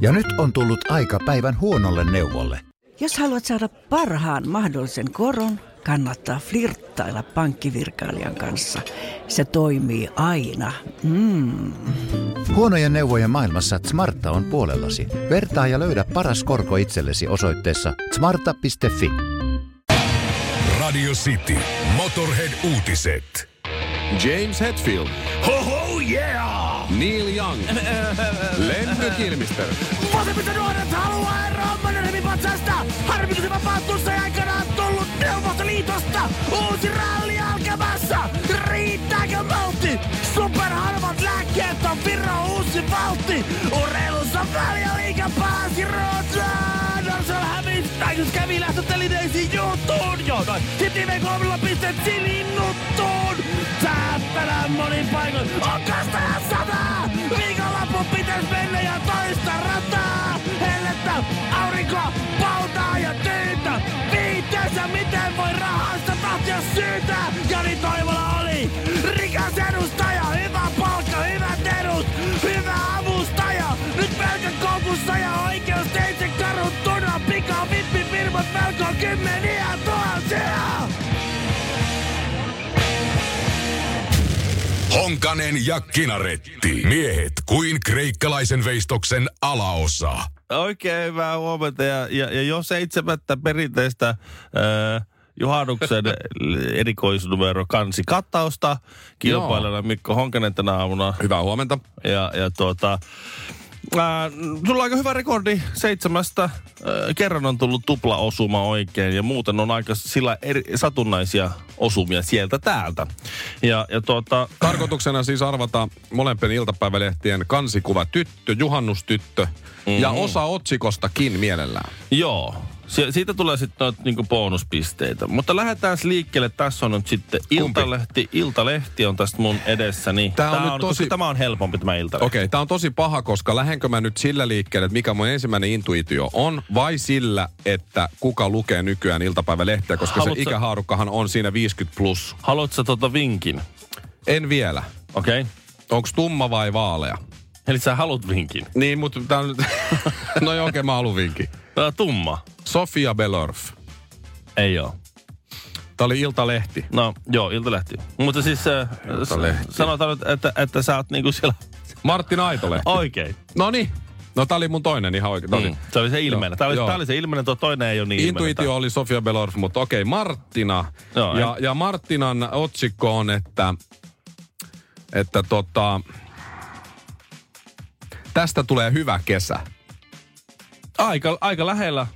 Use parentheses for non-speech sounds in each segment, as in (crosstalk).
Ja nyt on tullut aika päivän huonolle neuvolle. Jos haluat saada parhaan mahdollisen koron, kannattaa flirttailla pankkivirkailijan kanssa. Se toimii aina. Mm. Huonojen neuvojen maailmassa Smarta on puolellasi. Vertaa ja löydä paras korko itsellesi osoitteessa smarta.fi. Radio City. Motorhead-uutiset. James Hetfield, Ho ho yeah! Neil Young, (laughs) Lemmy Kilmister, Vasemmista nuoret haluaa eroa Mannerheimin-patsasta! Harmi, kun se vapautus ei aikanaan tullut Neuvostoliitosta! Uusi ralli alkamassa! Riittääkö maltti? Superharvat lääkkeet on Viro uusi valtti! Urheilussa väliä liiga pääsi Ruotsaan! Dorsal Titus kävi lähtötelineisiin juttuun! Joo, noin. Sitten V3 pistet silinnuttuun! Säppälän monin paikoin on kastaja sataa! Viikonloppu pitäis mennä ja toista rataa! Hellettä, aurinko, pautaa ja tyytä! Viitteessä miten voi rahasta tahtia syytää! Jani Toivola oli rikas edustaja! Hyvä palkka, hyvät edut, hyvä avustaja! Nyt pelkä koukussa ja tuna vippifirmat velkoo kymmeniä tuhansia! Honkanen ja Kinaretti. Miehet kuin kreikkalaisen veistoksen alaosa. Oikein hyvää huomenta ja, ja, ja jo seitsemättä perinteistä äh, juhannuksen (laughs) erikoisnumero kansi kattausta. Kilpailijana Mikko Honkanen tänä aamuna. hyvää huomenta. Ja, ja tuota, ää, sulla on aika hyvä rekordi seitsemästä. Ää, kerran on tullut tupla osuma oikein ja muuten on aika sillä eri, satunnaisia osumia sieltä täältä. Ja, ja tuota, Tarkoituksena siis arvata molempien iltapäivälehtien kansikuva tyttö, juhannustyttö mm-hmm. ja osa otsikostakin mielellään. joo, si- siitä tulee sitten noita niinku bonuspisteitä. Mutta lähdetään liikkeelle. Tässä on nyt sitten Iltalehti. Iltalehti on tästä mun edessäni. Tää on nyt koska tosi- Tämä on helpompi tämä Iltalehti. Okei, okay, tämä on tosi paha, koska lähdenkö mä nyt sillä liikkeelle, että mikä mun ensimmäinen intuitio on, vai sillä, että kuka lukee nykyään iltapäivälehteä, koska Haluatko- se ikähaarukkahan on siinä 50 plus. Haluatko sä tota vinkin? En vielä. Okei. Okay. Onko tumma vai vaalea? Eli sä haluat vinkin. Niin, mutta tää on nyt... (laughs) no joo, okei, okay, mä haluan vinkin. Tää on tumma. Sofia Belorf. Ei oo. Tämä oli Iltalehti. No joo, Iltalehti. Mutta siis äh, Iltalehti. sanotaan nyt, että, että sä oot niinku siellä Martin Aitolehti. oikein. No niin. No tää oli mun toinen ihan oikein. Mm. Se oli se ilmeinen. Tää oli, Joo. tää oli se ilmeinen, tuo toinen ei ole niin ilmeinen. Intuitio oli Sofia Belorf, mutta okei, Marttina. Joo, ja, ja Marttinan otsikko on, että, että tota, tästä tulee hyvä kesä. Aika, aika lähellä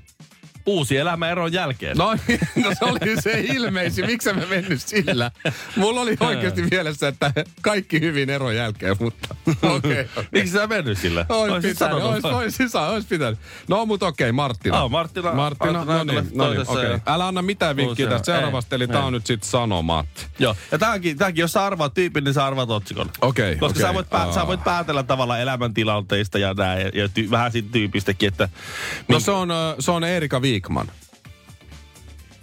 uusi elämä eron jälkeen. No, (laughs) no se oli se ilmeisin. Miksi me mennyt sillä? Mulla oli oikeasti mielessä, että kaikki hyvin eron jälkeen, mutta (laughs) okei. Okay, Miksi sä mennyt sillä? Ois Oisit pitänyt, ois, ois, ois, ois pitänyt. No, mutta okei, Marttina. Ah, Marttina- Marttina, Marttina no niin, no niin, okei. ja- Älä anna mitään vinkkiä tästä seuraavasta, eli Ei, tää on nyt sit sanomat. Joo. Ja tämäkin, tämäkin, jos sä arvaat tyypin, niin sä arvaat otsikon. Okei, Koska okei. sä, voit pää, sä voit päätellä tavallaan elämäntilanteista ja näin, ja, ty, vähän siitä tyypistäkin, että... No se on, se on Erika Viikman.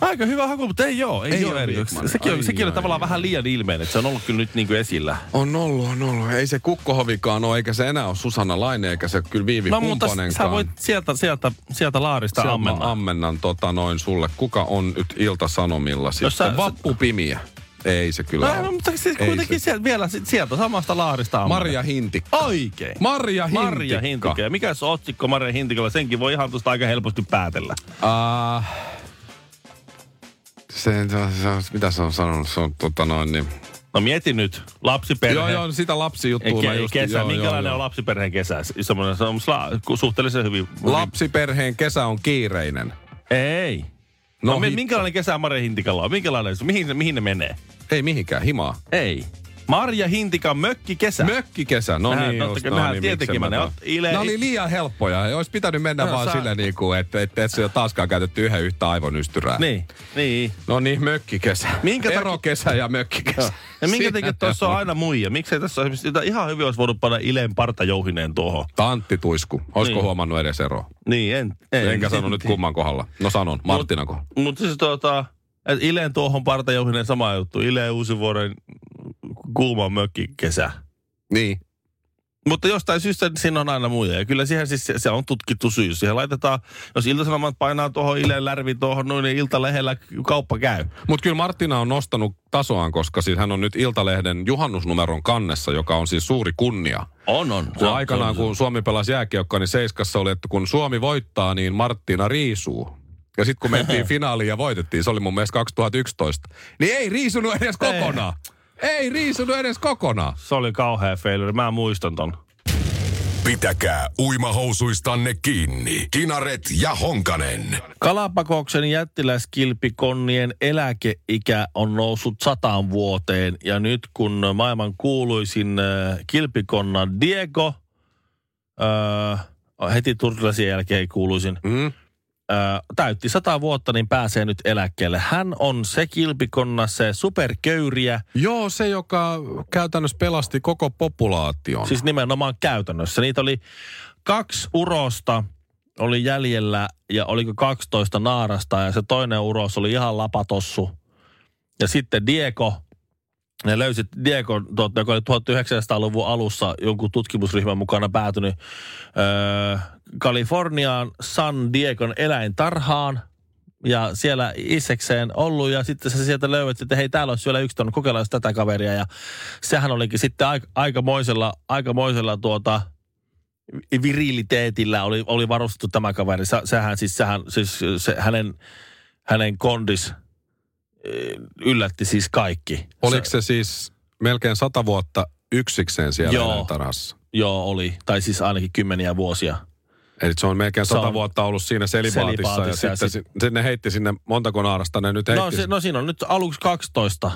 Aika hyvä haku, mutta ei joo, ei, Ei ole. Wigman. Sekin, on, Ai, sekin oli ai, tavallaan ai. vähän liian ilmeinen, että se on ollut kyllä nyt niin kuin esillä. On ollut, on ollut. Ei se Kukkohovikaan ole, eikä se enää ole Susanna Laine, eikä se kyllä Viivi No mutta sä voit sieltä, sieltä, sieltä laarista Sieltä mä ammenna. ammennan tota noin sulle. Kuka on nyt Ilta-Sanomilla sitten? Jos sä- Vappu Pimiä. Ei se kyllä No, ole. no, mutta siis Ei kuitenkin se. sieltä, vielä sit sieltä samasta laarista ammenna. Marja Hintikka. Oikein. Marja Hintikka. Marja Hintikka. Ja mikä se otsikko Marja Hintikalla? Senkin voi ihan tuosta aika helposti päätellä. Uh, se, se, se, mitä se on sanonut? Se on tota noin niin... No mieti nyt, lapsiperhe. Joo, joo, sitä lapsijuttua Ke- just... kesä, joo, minkälainen joo, on joo. lapsiperheen kesä? Semmoinen, se on suhteellisen hyvin. Lapsiperheen kesä on kiireinen. Ei. No, No hitto. minkälainen kesä Marja Hintikalla on? Minkälainen? Mihin, mihin ne menee? Ei mihinkään, himaa. Ei. Marja Hintikan mökki kesä. Mökkikesä, no Nehän- niin totta just, no nehän niin, tietenkin mä menee. tuon. Ile- Ne oli liian helppoja. Ei olisi pitänyt mennä No, vaan sä- sillä niin kuin, että et, et se ole taaskaan käytetty yhden yhtä aivonystyrää. Niin, niin. No niin, mökkikesä. Minkä takia- Erokesä ja mökkikesä. Ja minkä takia tuossa on aina muija? Miksei tässä ole esimerkiksi, ihan hyvin olisi voinut panna Ileen partajouhineen tuohon? Tantti Tuisku. Olisiko Niin. huomannut edes eroa? Niin, en. en Enkä sano nyt kumman kohdalla. No sanon, Marttinan kohdalla. Mutta siis tota, että Ileen tuohon partajouhineen sama juttu. Ileen uusi kuuma mökki kesä. Niin. Mutta jostain syystä siinä on aina muja. Ja kyllä siihen siis se, se on tutkittu syy. Siihen laitetaan, jos iltasanomat painaa tuohon Ilen lärvi tuohon, noin niin iltalehdellä kauppa käy. Mutta kyllä Martina on nostanut tasoaan, koska siis hän on nyt Iltalehden juhannusnumeron kannessa, joka on siis suuri kunnia. On, on. Kun aikanaan, kun Suomi pelasi jääkiekkoa, niin Seiskassa oli, että kun Suomi voittaa, niin Martina riisuu. Ja sitten kun mentiin (laughs) finaaliin ja voitettiin, se oli mun mielestä 2011, niin ei riisunut edes kokonaan. Ei riisunut edes kokonaan. Se oli kauhea failure. Mä muistan ton. Pitäkää uimahousuistanne kiinni. Kinaret ja Honkanen. Kalapakoksen jättiläiskilpikonnien eläkeikä on noussut sataan vuoteen ja nyt kun maailman kuuluisin äh, kilpikonna Diego, äh, heti turtlasien jälkeen kuuluisin, Mm. Äh, täytti sata vuotta, niin pääsee nyt eläkkeelle. Hän on se kilpikonna, se superköyriä, Joo, se joka käytännössä pelasti koko populaation. Siis nimenomaan käytännössä. Niitä oli kaksi urosta oli jäljellä ja oliko 12 naarasta ja se toinen uros oli ihan lapatossu. Ja sitten Diego, ne löysit Diego, joka oli 1900-luvun alussa jonkun tutkimusryhmän mukana päätynyt öö, Kaliforniaan San Diegon eläintarhaan. Ja siellä isekseen ollut ja sitten se sieltä löydät, että hei täällä olisi vielä yksi tonne, kokeillaan tätä kaveria. Ja sehän olikin sitten aika, aikamoisella, aikamoisella tuota, viriliteetillä oli, oli varustettu tämä kaveri. Se, sehän siis, sehän, siis se, hänen, hänen kondis yllätti siis kaikki. Oliko se siis melkein sata vuotta yksikseen siellä Joo. eläintarhassa? Joo, oli. Tai siis ainakin kymmeniä vuosia. Eli se on melkein sata on vuotta ollut siinä selibaatissa, selibaatissa ja, ja sitten sit, ne heitti sinne, montako naarasta ne nyt heitti? No, se, no siinä on nyt aluksi 12.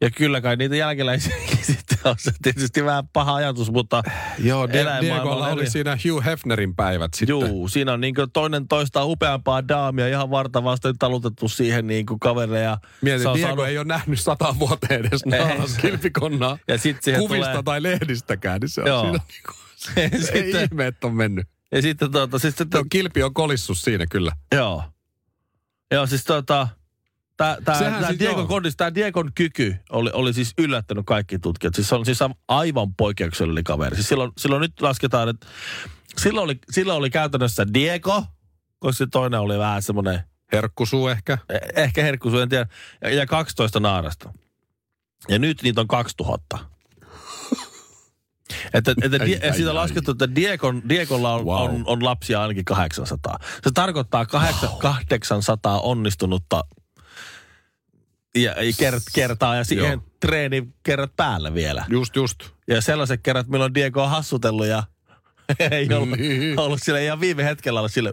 Ja kyllä kai niitä jälkeläisiä (laughs) sitten on se tietysti vähän paha ajatus, mutta Joo, Diegolla oli eri. siinä Hugh Hefnerin päivät sitten. Juu, siinä on niin toinen toista upeampaa daamia ihan vartavasti talutettu siihen niin kuin kavereille. Ja Mietin, Diego saanut- ei ole nähnyt sata vuoteen edes (laughs) Ei. naaras kilpikonnaa Ja sitten siihen kuvista tulee... tai lehdistäkään, niin se on Joo. siinä niinku, (laughs) ei sitten, ihme, että on mennyt. ja sitten tuota, siis sitten, Tuo kilpi on kolissus siinä kyllä. joo. Joo, siis tota, Tämä, Diegon, kondis, tämä Diegon kyky oli, oli siis yllättänyt kaikki tutkijat. Siis se on siis aivan poikkeuksellinen kaveri. Siis silloin, silloin nyt lasketaan, että silloin oli, silloin oli käytännössä Diego, koska se toinen oli vähän semmoinen Herkkusuu ehkä. Eh- ehkä herkkusu, en tiedä, ja, ja 12 naarasta. Ja nyt niitä on 2000. Että, että Ai, die, ai, siitä on laskettu, että Diegon, Diegolla on, Wow. on, on lapsia ainakin 800. Se tarkoittaa kahdeksan, 800 onnistunutta ja, ja kert, kertaa ja siihen Joo. treeni kerrat päällä vielä. Just, just. Ja sellaiset kerrat, milloin Diego on hassutellut ja (laughs) ei ollut, Niin. ollut sille ihan viime hetkellä ollut sille,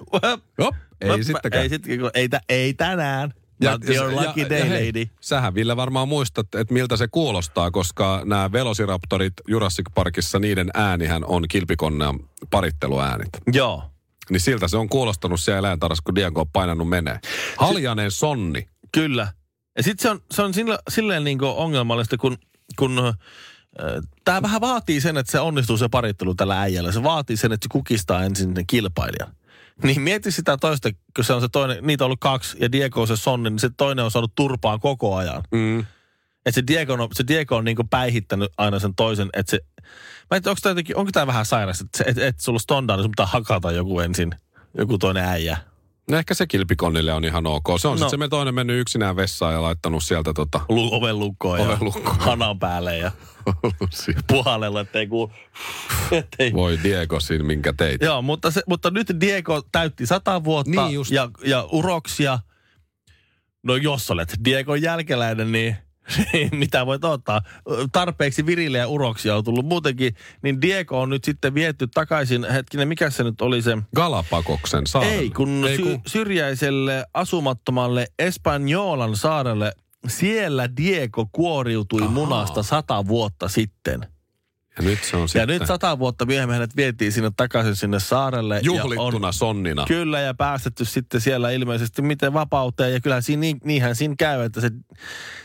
Jop, ei sittenkään. Ei, sittenkään, ei, tä- ei tänään. Ja, Not your lucky day, hei, lady. Sähän Ville varmaan muistat, että miltä se kuulostaa, koska nämä Velociraptorit Jurassic Parkissa, niiden äänihän on kilpikonneen paritteluäänit. Joo. Niin siltä se on kuulostanut siellä eläintarhassa, kun Diego on painanut menee. Haljanen sonni. Kyllä. Ja sitten se on, se on sillä, silleen niin ongelmallista, kun, kun tämä vähän vaatii sen, että se onnistuu se parittelu tällä äijällä. Se vaatii sen, että se kukistaa ensin sen kilpailijan. Niin mieti sitä toista, kun se on se toinen, niitä on ollut kaksi ja Diego on se sonni, niin se toinen on saanut turpaan koko ajan. Mm. Että se Diego on, se Diego on niinku päihittänyt aina sen toisen, että se... Mä en tiedä, onko tämä jotenkin, onko tämä vähän sairas, että et, et sulla on standardi, pitää hakata joku ensin, joku toinen äijä. No ehkä se kilpikonnille on ihan ok. Se on No. sitten se toinen mennyt yksinään vessaan ja laittanut sieltä tota... Lu, oven lukkoon ja Oven lukkoon. hanan päälle ja puhallella, ettei kuulu. Ettei. Voi Diego siinä, minkä teit. Joo, mutta, se, mutta nyt Diego täytti sata vuotta Niin just. ja, ja uroksia. No jos olet Diegon jälkeläinen, niin mitä voit ottaa? Tarpeeksi virille ja uroksia on tullut muutenkin, niin Diego on nyt sitten viety takaisin, hetkinen, mikä se nyt oli se? Galapagoksen saarelle. Ei, kun, Ei, sy- kun syrjäiselle asumattomalle Espanjolan saarelle, siellä Diego kuoriutui Ahaa. munasta sata vuotta sitten. Ja nyt se on Ja sitten nyt sata vuotta myöhemmin hänet vietiin sinne takaisin sinne saarelle. juhlittuna Ja sonnina. on, kyllä, ja päästetty sitten siellä ilmeisesti miten vapauteen. Ja kyllä siinä, niin, niinhän siinä käy, että se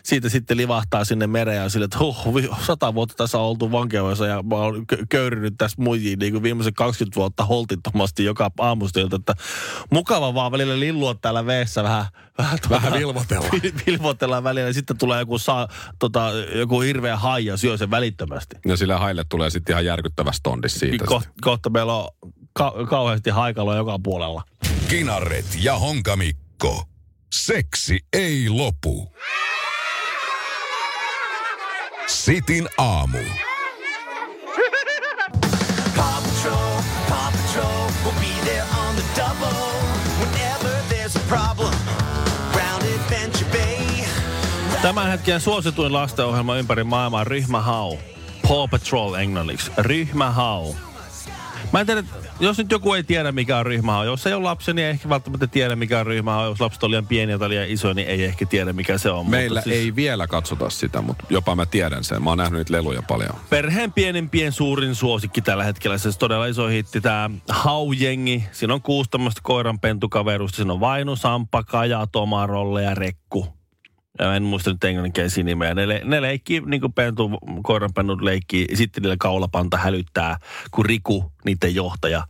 siitä sitten livahtaa sinne mereen ja sille, että huh, sata vuotta tässä on oltu vankeudessa ja mä oon kö- köyrynyt tässä muihin niin kuin viimeiset 20 vuotta holtittomasti joka aamustilta, että mukava vaan välillä lillua täällä veessä vähän vähän, Vähän vilvotellaan. (laughs) vilvotellaan välillä ja sitten tulee joku, saa, tota, joku hirveä hai ja syö sen välittömästi. Ja sillä haille tulee sitten ihan järkyttävä stondis siitä. Ko, kohta meillä on ka- kauheasti haikaloa joka puolella. Kinaret ja Honkamikko. Seksi ei lopu. Sitin aamu. Paw Patrol, Paw Patrol will be there on the double whenever there's a problem. Tämän hetken suosituin lastenohjelma ympäri maailmaa on Ryhmä Hau. Paw Patrol englanniksi. Ryhmä Hau. Mä en tiedä, jos nyt joku ei tiedä mikä on Ryhmä Hau. Jos ei ole lapsi, niin ei ehkä välttämättä tiedä mikä on Ryhmä Hau. Jos lapset on liian pieniä tai liian isoja, niin ei ehkä tiedä mikä se on. Meillä Mutta siis ei vielä katsota sitä, mutta jopa mä tiedän sen. Mä oon nähnyt niitä leluja paljon. Perheen pienimpien suurin suosikki tällä hetkellä. Se on todella iso hitti. Tämä Hau-jengi. Siinä on kuusi tämmöistä koiranpentukaverusta. Siinä on Vainu, Sampa, Kaja, Toma, Rolle ja Rekku. En muista nyt englanninkielisiä nimeä. Ne, le- ne leikkii niin kuin pentu, koiranpennut leikkii. Ja sitten niillä kaulapanta hälyttää, kun Riku, niiden johtaja,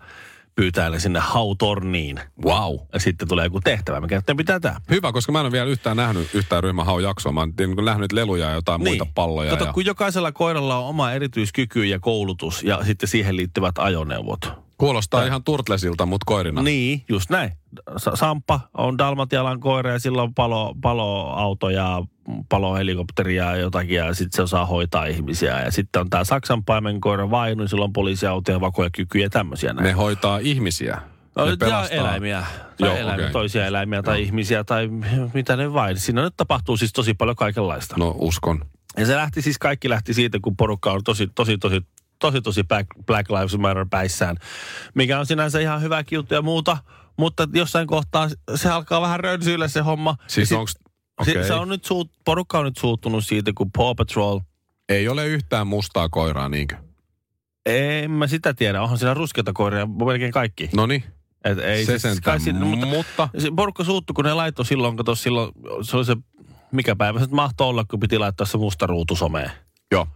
pyytää ne sinne hautorniin. Wow. Ja sitten tulee joku tehtävä, mikä sitten pitää tämä. Hyvä, koska mä en ole vielä yhtään nähnyt yhtään ryhmähaun jaksoa. Mä oon niin nähnyt leluja ja jotain muita palloja. Niin. Kato, ja... kun jokaisella koiralla on oma erityiskyky ja koulutus ja sitten siihen liittyvät ajoneuvot. Kuulostaa ihan turtlesilta, mutta koirina. Niin, just näin. Sa- Samppa on Dalmatialan koira ja sillä on palo, paloauto ja palohelikopteri ja jotakin ja sitten se osaa hoitaa ihmisiä. Ja sitten on tämä Saksan paimenkoira Vainu, sillä on poliisiauto ja vakoja kykyjä ja tämmöisiä näin. Ne hoitaa ihmisiä. No, ne ja pelastaa. eläimiä. Tai Joo, eläimiä, okei. toisia eläimiä tai ihmisiä tai mitä ne vain. Siinä nyt tapahtuu siis tosi paljon kaikenlaista. No uskon. Ja se lähti siis, kaikki lähti siitä, kun porukka on tosi, tosi, tosi, tosi, tosi Black, Black Lives Matter päissään. Mikä on sinänsä ihan hyvä juttu ja muuta. Mutta jossain kohtaa se alkaa vähän rönsyillä se homma. Siis Ja onks, sit- okei. se on nyt suut, porukka on nyt suuttunut siitä, kun Paw Patrol, Ei ole yhtään mustaa koiraa, niinkö? en mä sitä tiedä, onhan siinä ruskeita koiria, melkein kaikki. Noniin. Et ei, se siis sentään. siinä- mutta, mutta se porukka suuttui, kun ne laittoi silloin, kato silloin, se oli se, mikä päivä se mahtoi olla, kun piti laittaa se musta ruutu someen. joo.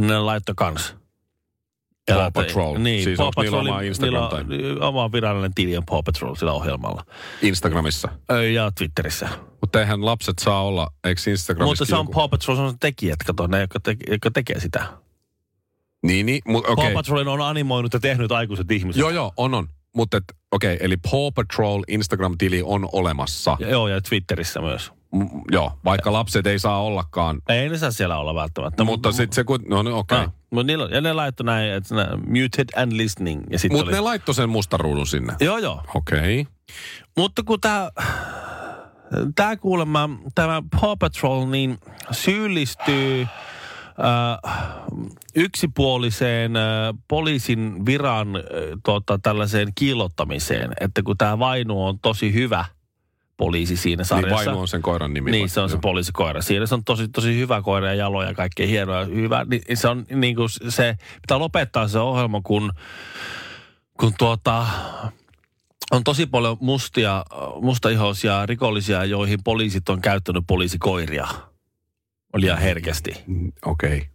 Ne laittoi kans. Paw Patrol. Niin, Siis Paw onks niillä oma Instagram tai- oma virallinen tili on Paw Patrol sillä ohjelmalla. Instagramissa. Ja Twitterissä. Mutta eihän lapset saa olla, eikö Instagramissa Mutta se on joku? Paw Patrol, se on tekijät, kato, ne, jotka, te, jotka tekee sitä. Niin, niin, mutta Okay. okei. Paw Patrolin on animoinut ja tehnyt aikuiset ihmiset. Joo, joo, on, on. Mutta okei, okay, eli Paw Patrol Instagram-tili on olemassa. Ja, joo, ja Twitterissä myös. M- joo, vaikka lapset ei saa ollakaan. Ei ne saa siellä olla välttämättä. Mutta sitten se kun, no, no okei. Ah, mut niillä, ja ne laittoi näin, että muted and listening. Mutta ne laittoi sen mustaruudun sinne. Joo, joo. Okei. Okay. Mutta kun tämä tää kuulemma, tämä Paw Patrol, niin syyllistyy äh, yksipuoliseen äh, poliisin viran äh, tota, tällaiseen kiilottamiseen, että kun tämä Vainu on tosi hyvä poliisi siinä Niin sarjassa. Vainu on sen koiran nimi. Niin, se on se Joo. poliisikoira. Siinä se on tosi, tosi hyvä koira ja jalo ja kaikkea hienoa. Hyvä. Niin se on niin kuin se, pitää lopettaa se ohjelma, kun, kun tuota, on tosi paljon mustia, mustaihoisia rikollisia, joihin poliisit on käyttänyt poliisikoiria liian herkästi. Mm, Okei. Okay.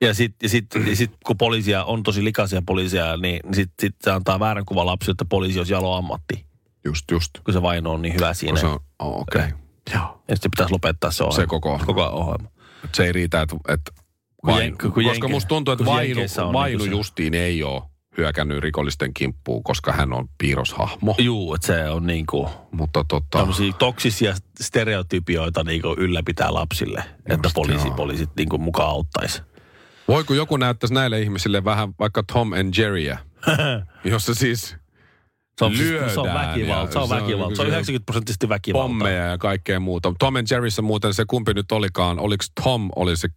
Ja sitten ja sit, ja sit, kun poliisia on tosi likaisia poliisia, niin sitten sit se antaa väärän kuvan lapsille, että poliisi olisi jalo ammatti, Just, just. kun se vaino on niin hyvä siinä. Kun se on, oh, okei. Okay. Joo. Ja sitten pitäisi lopettaa se ohjelma. Se koko ohjelma. koko ohjelma. Se ei riitä, että... että Kun vainu, koska jenke- musta tuntuu, että vainu, on vainu se- justiin ei ole hyökännyt rikollisten kimppuun, koska hän on piirroshahmo. Juu, että se on niinku Mutta tota, tämmöisiä toksisia stereotypioita niinku ylläpitää lapsille, että poliisi, joo. poliisit niinku mukaan auttaisi. voiko joku näyttäisi näille ihmisille vähän vaikka Tom and Jerryä, (laughs) jossa siis Se on, lyödään. se on väkivalta, se on väkivalta. Se on 90 prosenttisesti väkivalta. pommeja ja kaikkea muuta. Tom and Jerryssä muuten se kumpi nyt olikaan, oliko Tom oli se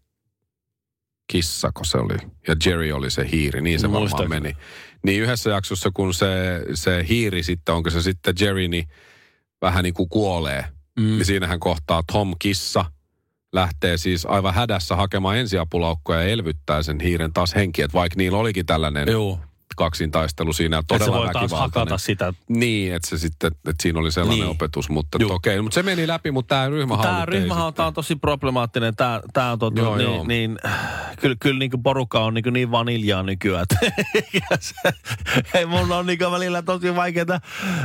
kissako se oli ja Jerry oli se hiiri, niin se varmaan Muistaakseni. meni. Niin yhdessä jaksossa, kun se, se hiiri sitten, onko se sitten Jerry, niin vähän niin kuin kuolee. Mm. Niin siinähän kohtaa Tom kissa lähtee siis aivan hädässä hakemaan ensiapulaukkoja ja elvyttää sen hiiren taas henkiä, että vaikka niillä olikin tällainen Joo. Kaksintaistelu siinä. Että se Todella voi taas hakata sitä. Niin, että se sitten, että siinä oli sellainen Niin. opetus, mutta okei. Mutta se meni läpi, mutta tämä ryhmähän Tämä ryhmähän on, tosi problemaattinen. Tämä, tämä on tota, Joo, niin, joo. niin, kyllä, kyllä niin kuin porukka on niin, niin vaniljaa nykyään. (laughs) Ei mun on niin välillä tosi vaikeaa,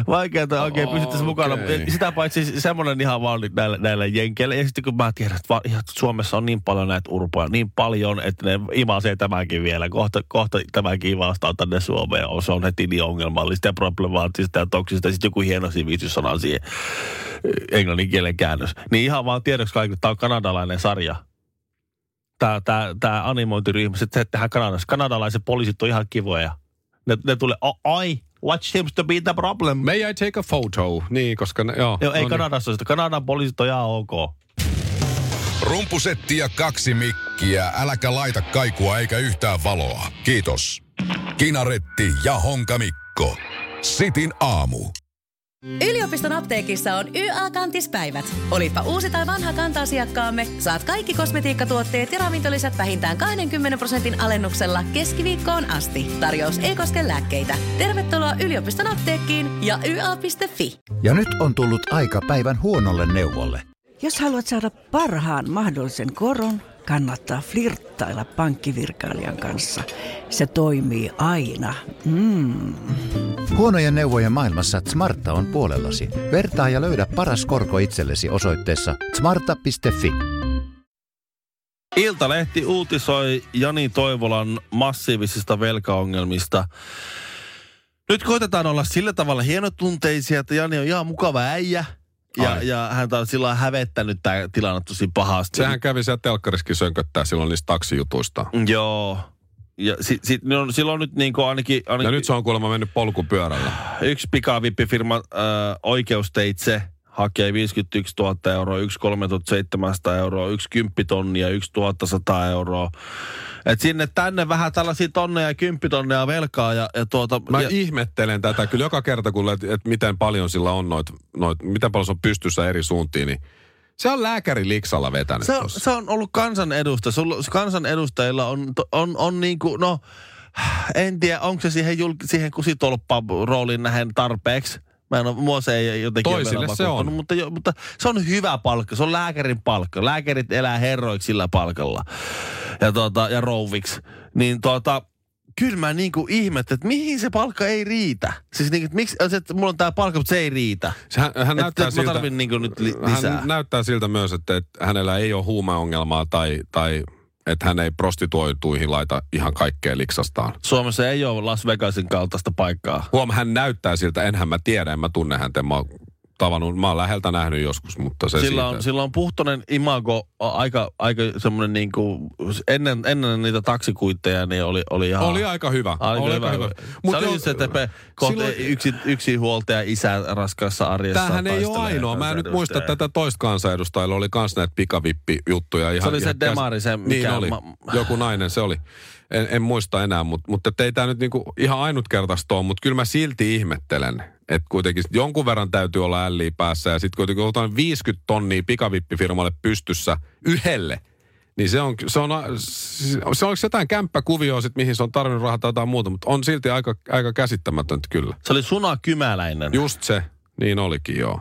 vaikeaa oikein pysyä tässä mukana. Sitä paitsi semmoinen ihan vaan nyt näillä, näillä jenkeillä. Ja sitten kun mä tiedän, että Suomessa on niin paljon näitä urpoja, niin paljon, että ne imasee tämänkin vielä. Kohta, kohta tämäkin ivastaa tänne Suomeen. Se on heti niin ongelmallista ja problemaattista ja toksista. Sitten joku hieno sivistyssana siihen englannin kielen käännös. Niin ihan vaan tiedoksi kaikille, tämä on kanadalainen sarja. Tämä, tämä, tämä animointiryhmä, sitten se tehdään Kanadassa. Kanadalaiset poliisit on ihan kivoja. Ne, ne tulee, oh, ai, what seems to be the problem? May I take a photo? Niin, koska ne, joo. Joo, ei no niin. Kanadassa ole sitä. Kanadan poliisit on ihan ok. Rumpusetti ja kaksi mikkiä. Äläkä laita kaikua eikä yhtään valoa. Kiitos. Kinaretti ja Honkamikko. Sitin aamu. Yliopiston apteekissa on YA-kantispäivät. Olipa uusi tai vanha kanta-asiakkaamme, saat kaikki kosmetiikkatuotteet ja ravintolisät vähintään 20 prosentin alennuksella keskiviikkoon asti. Tarjous ei koske lääkkeitä. Tervetuloa yliopiston apteekkiin ja YA.fi. Ja nyt on tullut aika päivän huonolle neuvolle. Jos haluat saada parhaan mahdollisen koron, kannattaa flirttailla pankkivirkailijan kanssa. Se toimii aina. Mm. Huonojen neuvojen maailmassa Smarta on puolellasi. Vertaa ja löydä paras korko itsellesi osoitteessa smarta.fi. Iltalehti uutisoi Jani Toivolan massiivisista velkaongelmista. Nyt koitetaan olla sillä tavalla hienotunteisia, että Jani on ihan mukava äijä. Ja, Ai. ja häntä on sillä lailla hävettänyt tämä tilanne tosi pahasti. Sehän kävi siellä telkkariskin sönköttää silloin niistä taksijutuista. Joo. Ja si, si, no, silloin nyt niin kuin ainakin, ainakin Ja nyt se on kuulemma mennyt polkupyörällä. yksi pikavippifirma äh, oikeusteitse hakee 51 000 euroa, yksi 3 700 euroa, yksi 10 tonnia, yksi 1100 euroa. Et sinne tänne vähän tällaisia tonneja ja kymppitonneja velkaa ja, ja tuota... Mä ja, ihmettelen tätä kyllä joka kerta, kun että et miten paljon sillä on noit, noit, miten paljon se on pystyssä eri suuntiin, niin se on lääkäri liksalla vetänyt se, on, tossa. se on ollut kansanedustaja. Sulla, kansanedustajilla on, on, on niin kuin, no, en tiedä, onko se siihen, julk, siihen kusitolppa-rooliin nähen tarpeeksi. Mä en ole, mua se ei jotenkin Toisille se on. Mutta, jo, mutta se on hyvä palkka. Se on lääkärin palkka. Lääkärit elää herroiksi sillä palkalla. Ja, tuota, ja rouviksi. Niin tuota, kyllä mä niinku ihmettä, että mihin se palkka ei riitä. Siis niinku, että miksi, se, että mulla on tää palkka, mutta se ei riitä. Hän, hän näyttää mä siltä, tarvin niinku nyt li- lisää. Hän näyttää siltä myös, että, että hänellä ei ole huumeongelmaa tai, tai että hän ei prostituoituihin laita ihan kaikkea liksastaan. Suomessa ei ole Las Vegasin kaltaista paikkaa. Huom, hän näyttää siltä, enhän mä tiedä, en mä tunne häntä, mä oon tavannut, mä oon läheltä nähnyt joskus, mutta se Sillä siitä. on, sillä on puhtoinen imago, aika, aika semmoinen niin kuin, ennen, ennen niitä taksikuitteja, niin oli, oli ihan... Oli aika hyvä. Aika oli hyvä. aika hyvä. Mut se oli se, että pe, kohta silloin- yksi, yksi huoltaja isä raskaassa arjessa Tämähän ei ole ainoa. Mä en nyt muista tätä toista kansanedustajalla. Oli kans näitä pikavippijuttuja. Ihan, Se oli se ihan demari, se Niin mikä- oli. ma- Joku nainen se oli. En, en muista enää, mutta, mutta ei tämä nyt niinku ihan ainutkertaista ole, mutta kyllä mä silti ihmettelen, että kuitenkin jonkun verran täytyy olla älliä päässä ja sitten kuitenkin otan 50 tonnia pikavippifirmalle pystyssä yhdelle, niin se on, se on, se on jotain kämppäkuvioa sit, mihin se on tarvinnut rahaa tai jotain muuta, mutta on silti aika, aika käsittämätöntä kyllä. Se oli Suna Kymäläinen. Just se, niin olikin joo.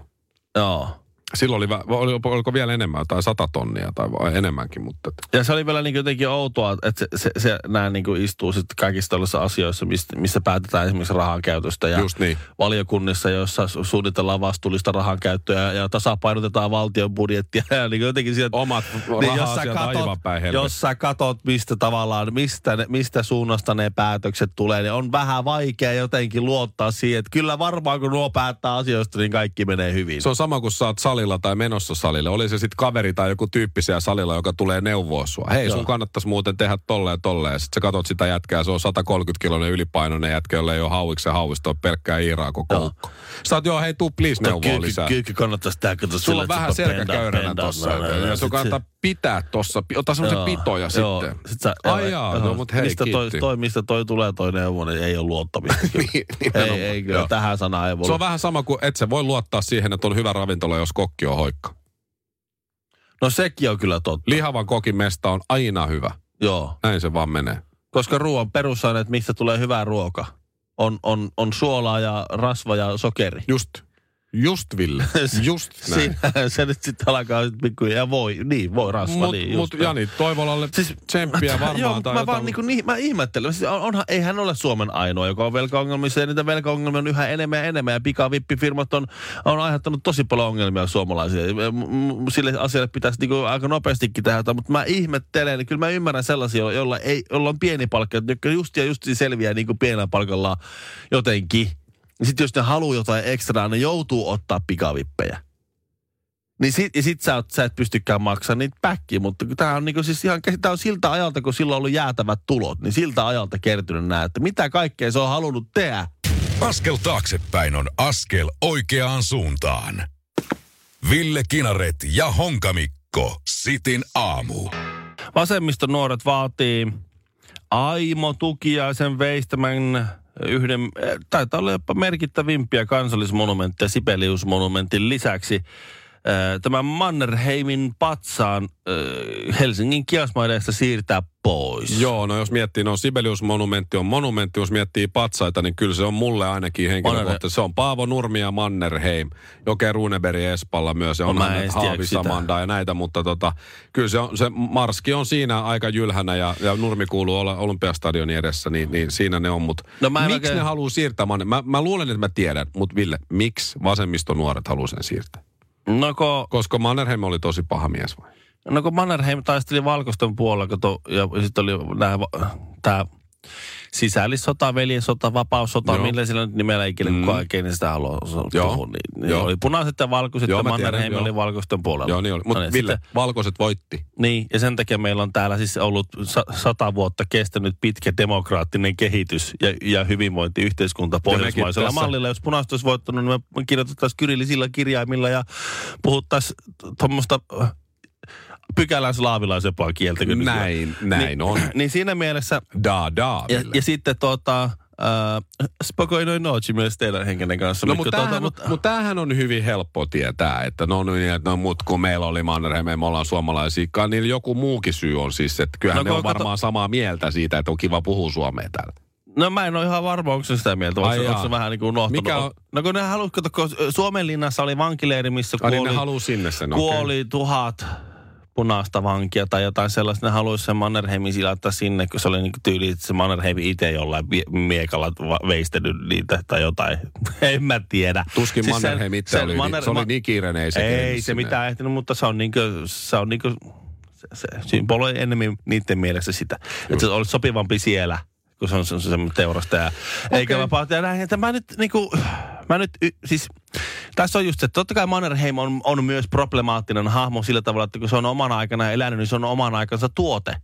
Joo. Silloin oli, oli, oliko vielä enemmän, tai sata tonnia tai enemmänkin, mutta Ja se oli vielä niin jotenkin outoa, että se, se, se nämä niin istuu sitten kaikissa tällaisissa asioissa, mistä, missä päätetään esimerkiksi rahan käytöstä. Ja just niin. valiokunnissa, joissa su- suunnitellaan vastuullista rahan käyttöä ja, ja tasapainotetaan valtion budjettia. (laughs) Ja niin jotenkin sieltä, Omat niin jos, sä katot, päin jos sä katot, mistä tavallaan, mistä, ne, mistä suunnasta ne päätökset tulee, niin on vähän vaikea jotenkin luottaa siihen, että kyllä varmaan kun nuo päättää asioista, niin kaikki menee hyvin. Se on sama kuin sä oot salilla tai menossa salille. Oli se sitten kaveri tai joku tyyppi siellä salilla, joka tulee neuvoa sua. Hei, Joo. sun kannattaisi muuten tehdä tolleen ja tolleen. Ja sitten sä katot sitä jätkää, se on 130-kiloinen ylipainoinen jätkä, jolle ei ole hauiksen hauista, on pelkkää iiraa koko Joo. ukko. Sä oot, joo, hei, tuu please neuvoa lisää. kyllä kannattaisi tehdä, kato Sulla on vähän selkäkäyränä tossa. Ja sun kannattaa pitää tossa. Ota semmoisen pitoja joo. sitten. Sit sä, Ai jaa, no mut hei, mistä toi, toi, mistä toi tulee toi neuvo, niin ei ole luottamista. (laughs) Niin, ei, ei kyllä, tähän sanaan ei voi. Se on vähän sama kuin, että se voi luottaa siihen, että on hyvä ravintola, jos kokki on hoikka. No sekin on kyllä totta. Lihavan kokin mesta on aina hyvä. Joo. Näin se vaan menee. Koska ruoan perusaine, että mistä tulee hyvä ruoka. on, on, on suolaa ja rasva ja sokeri. Just. Just, Ville. (laughs) Just (laughs) näin. Siinä se nyt sitten alkaa pikkuhiljaa, ja voi, niin, voi rasva, Mut, niin mut Jani Toivolalle siis, tsemppiä varmaan. Joo, tai mä jotain, vaan niinku, niin, mä ihmettelen. Siis on, onhan, ei hän ole Suomen ainoa, joka on velkaongelmissa, ja niitä velkaongelmia on yhä enemmän ja enemmän, ja pikavippifirmat on, on aiheuttanut tosi paljon ongelmia suomalaisille. Sille asialle pitäisi niinku aika nopeastikin tehdä, mutta mä ihmettelen, niin kyllä mä ymmärrän sellaisia, joilla, ei, joilla on pieni palkka, jotka just ja just selviää niinku pienellä palkalla jotenkin. Ja sitten jos ne haluaa jotain ekstraa, ne joutuu ottaa pikavippejä. Niin sit, ja sit sä, oot, sä et pystykään maksamaan niitä päkkiä, mutta tämä on, niinku siis ihan, tää on siltä ajalta, kun silloin on ollut jäätävät tulot, niin siltä ajalta kertynyt nää, että mitä kaikkea se on halunnut tehdä. Askel taaksepäin on askel oikeaan suuntaan. Ville Kinaret ja Honkamikko. Sitin aamu. Vasemmiston nuoret vaatii Aimo Tukiaisen veistämän yhden, eh, taitaa olla jopa merkittävimpiä kansallismonumentteja Sibelius-monumentin lisäksi. Tämän Mannerheimin patsaan Helsingin kiasmaideesta siirtää pois. Joo, no jos miettii, no Sibelius-monumentti on monumentti, jos miettii patsaita, niin kyllä se on mulle ainakin henkilökohtaisesti. Se on Paavo Nurmi ja Mannerheim, Joke Runeberg Espalla myös, ja No on mä en Haavi edes tiedä sitä. Samanda ja näitä, mutta tota, kyllä se, on, se Marski on siinä aika jylhänä ja, ja Nurmi kuuluu olla Olympiastadionin edessä, niin, niin siinä ne on. Mutta No miksi oikein- ne haluaa siirtää? Mä, mä luulen, että mä tiedän, mutta Ville, miksi vasemmistonuoret haluaa sen siirtää? No kun, Koska Mannerheim oli tosi paha mies vai? no kun Mannerheim taisteli valkoisten puolella, kato, ja sitten oli nämä, tämä sisällissota, veljensota, vapaussota, Joo. millä sillä nyt nimellä ikinä Mm. kukaan oikein sitä haluaa puhua. Niin, niin Joo. oli punaiset ja valkoiset Joo, ja Mannerheim oli valkoisten puolella. Joo, niin oli. Mutta No niin, Ville, sitten- valkoiset voitti. Niin, ja sen takia meillä on täällä siis ollut sa- sata vuotta kestänyt pitkä demokraattinen kehitys ja, ja hyvinvointiyhteiskunta pohjoismaisella tässä- mallilla. Jos punaiset olisi voittanut, niin me kirjoitettaisiin kyrillisillä kirjaimilla ja puhuttaisiin tuommoista pykälän slaavilaisempaa kieltä. kuin nykyään. Näin, näin niin, on. (clears throat) Niin siinä mielessä, Da, da, ja, ja sitten tuota, äh, spokojnoi noci myös teidän henkinen kanssa. No, mutta tuota, tämähän, mutta, mutta tämähän on hyvin helppo tietää, että no niin, että no mut kun meillä oli Mannerheim, me ollaan suomalaisiakaan, niin joku muukin syy on siis, että kyllähän No, ne on kato- varmaan samaa mieltä siitä, että on kiva puhua suomea täällä. No mä en ole ihan varma, onko se sitä mieltä, onko, Ai se- jaa. onko se vähän niin kuin unohtunut. Mikä on- No kun ne halusi, kato, kun Suomenlinnassa oli vankileiri, missä Ai niin kuoli, ne sinne sen, kuoli okay. tuhat punaista vankia tai jotain sellaista. Ne haluaisi sen Mannerheimin silaittaa sinne, kun se oli niin tyyli, että se Mannerheim itse jollain miekalla veistänyt niitä tai jotain. (laughs) en mä tiedä. Tuskin Siis Mannerheim se- itse se oli, Manner- se oli niin kiireinen, ei se Ei se mitään ehtinyt, mutta se on niinku, se on niinku, se, se symboloi enemmän niiden mielessä sitä. Että se olisi sopivampi siellä, kun se on se, se, se teurastaja. Okay. Eikä vapaa ja näin, että mä nyt niinku, mä nyt, y, siis tässä on just se, että totta kai Mannerheim on, on myös problemaattinen hahmo sillä tavalla, että kun se on omana aikana elänyt, niin se on oman aikansa tuote.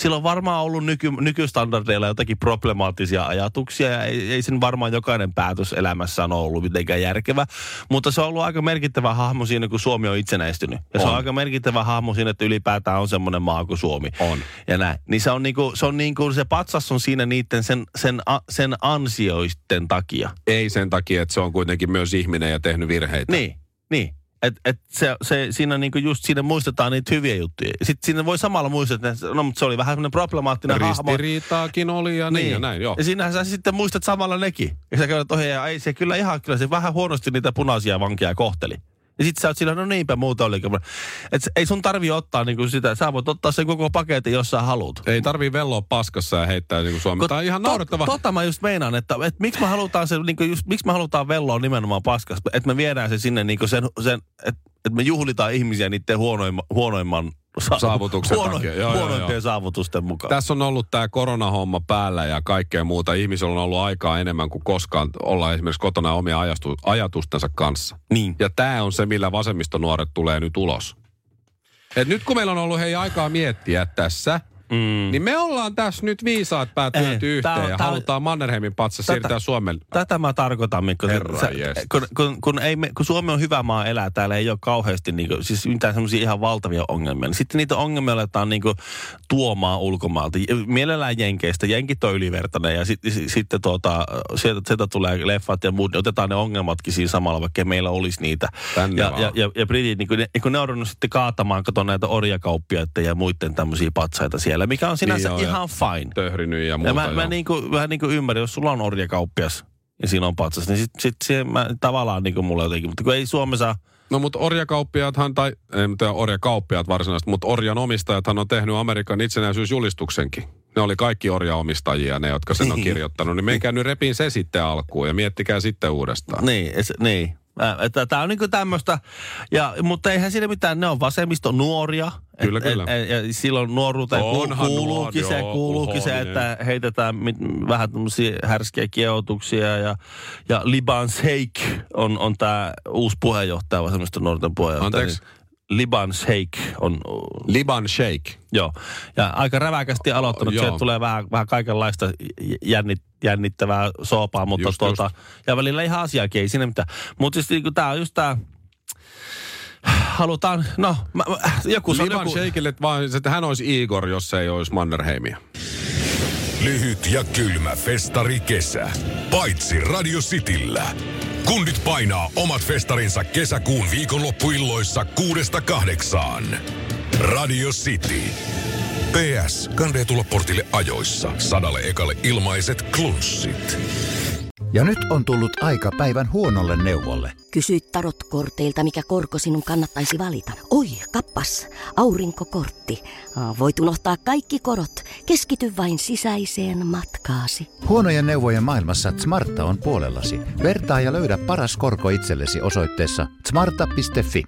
Sillä on varmaan ollut nyky, nykystandardeilla jotakin problemaattisia ajatuksia ja ei, ei sen varmaan jokainen päätös elämässään ole ollut mitenkään järkevä. Mutta se on ollut aika merkittävä hahmo siinä, kun Suomi on itsenäistynyt. Ja se on On. aika merkittävä hahmo siinä, että ylipäätään on semmoinen maa kuin Suomi. On. Ja näin. Niin se on niinku, se on niinku, se patsas on siinä niiden sen, sen, a, sen ansioisten takia. Ei sen takia, että se on kuitenkin myös ihminen ja tehnyt virheitä. Niin, niin. Et, et se, se, siinä niinku just siinä muistetaan niitä hyviä juttuja. Sitten siinä voi samalla muistaa, että no, mutta se oli vähän semmoinen problemaattinen hahmo. Ristiriitaakin oli ja niin, ja näin, joo. Ja siinähän sä sitten muistat samalla nekin. Ja sä käydät ohi ja ei se kyllä ihan, kyllä se vähän huonosti niitä punaisia vankia kohteli. Ja sit sä oot sillä, no niinpä muuta oli. Et ei sun tarvi ottaa niinku sitä, sä voit ottaa sen koko paketin, jos sä haluat. Ei tarvii velloa paskassa ja heittää niin kuin Suomi. Tämä on ihan Tot- naurettava. Tota mä just meinaan, että, että miksi me halutaan se, niin just, miksi me halutaan velloa nimenomaan paskasta. Että me viedään se sinne niin sen, sen että, että me juhlitaan ihmisiä niiden huonoimman, huonoimman sa- Saavutuksen huono, takia. Joo, joo, huonoimpien joo. saavutusten mukaan. Tässä on ollut tämä koronahomma päällä ja kaikkea muuta. Ihmisillä on ollut aikaa enemmän kuin koskaan olla esimerkiksi kotona omia ajastu, ajatustensa kanssa. Niin. Ja tämä on se, millä vasemmistonuoret tulee nyt ulos. Et nyt kun meillä on ollut hei aikaa miettiä tässä, Mm. niin me ollaan tässä nyt viisaat päät lyöty yhteen tää ja tää halutaan Mannerheimin patsa Tätä- siirtää Suomelle. Tätä mä tarkoitan, Mikko. Herra Sä- kun, kun, kun, ei me, kun Suomi on hyvä maa elää, täällä ei ole kauheasti niinku, siis mitään semmoisia ihan valtavia ongelmia. Niin sitten niitä ongelmia aletaan niinku tuomaan ulkomaalta. Mielellään Jenkeistä. Jenkit on ylivertainen ja sit, sit, sitten tuota, sieltä, sieltä tulee leffat ja muut. niin Otetaan ne ongelmatkin siinä samalla, vaikka ei meillä olisi niitä. Tänne ja, vaan. ja, ja, ja britit, niin kun ne, kun ne on sitten kaatamaan, kato näitä orjakauppiaiden ja muiden tämmöisiä patsaita siellä, siellä, mikä on sinänsä Niin niin joo, ihan fine. Töhrinyt ja Ja muuta. mä, mä joo. niinku, vähän niin kuin ymmärrän, jos sulla on orjakauppias ja siinä on patsas, niin sit, sit siihen mä, tavallaan niin kuin mulla jotenkin, mutta kun ei Suomessa... No mutta orjakauppiaathan, tai en tiedä orjakauppiaat varsinaisesti, mutta orjan omistajathan on tehnyt Amerikan itsenäisyysjulistuksenkin. Ne oli kaikki orjaomistajia, ne jotka sen on Niin. kirjoittanut. Niin menkää nyt repiin se sitten alkuun ja miettikää sitten uudestaan. Niin, es, niin. Että tää on niinku tämmöistä, ja, mutta eihän siinä mitään, ne on vasemmisto nuoria. Kyllä, kyllä. Et, ja silloin nuoruuteen Onhan kuuluukin, nuo- se, joo, kuuluukin se, että heitetään mit, vähän tämmöisiä härskiä kieoutuksia. Ja, ja Liban Sheikh on, on tämä uusi puheenjohtaja, vasemmista nuorten puheenjohtaja. Anteeksi? Niin Liban Sheikh on, Liban Shake. joo. Ja aika räväkästi aloittanut. Sieltä tulee vähän, vähän kaikenlaista jännit, jännittävää soopaa, mutta Just, tuota, ja välillä ihan asiaakin, ei siinä mitään. Mutta siis niin tämä on just tämä, halutaan, no, mä, mä, joku sanoo, Liban joku, Shakeille vaan, että hän olisi Igor, jos ei olisi Mannerheimia. Lyhyt ja kylmä festari kesä. Paitsi Radio Cityllä. Kundit painaa omat festarinsa kesäkuun viikonloppuilloissa kuudesta kahdeksaan. Radio City. PS. Kandee tulla portille ajoissa. Sadalle ekalle ilmaiset klunssit. Ja nyt on tullut aika päivän huonolle neuvolle. Kysy tarotkorteilta, mikä korko sinun kannattaisi valita. Oi, kappas, aurinkokortti. Voit unohtaa kaikki korot. Keskity vain sisäiseen matkaasi. Huonojen neuvojen maailmassa Smarta on puolellasi. Vertaa ja löydä paras korko itsellesi osoitteessa smarta.fi.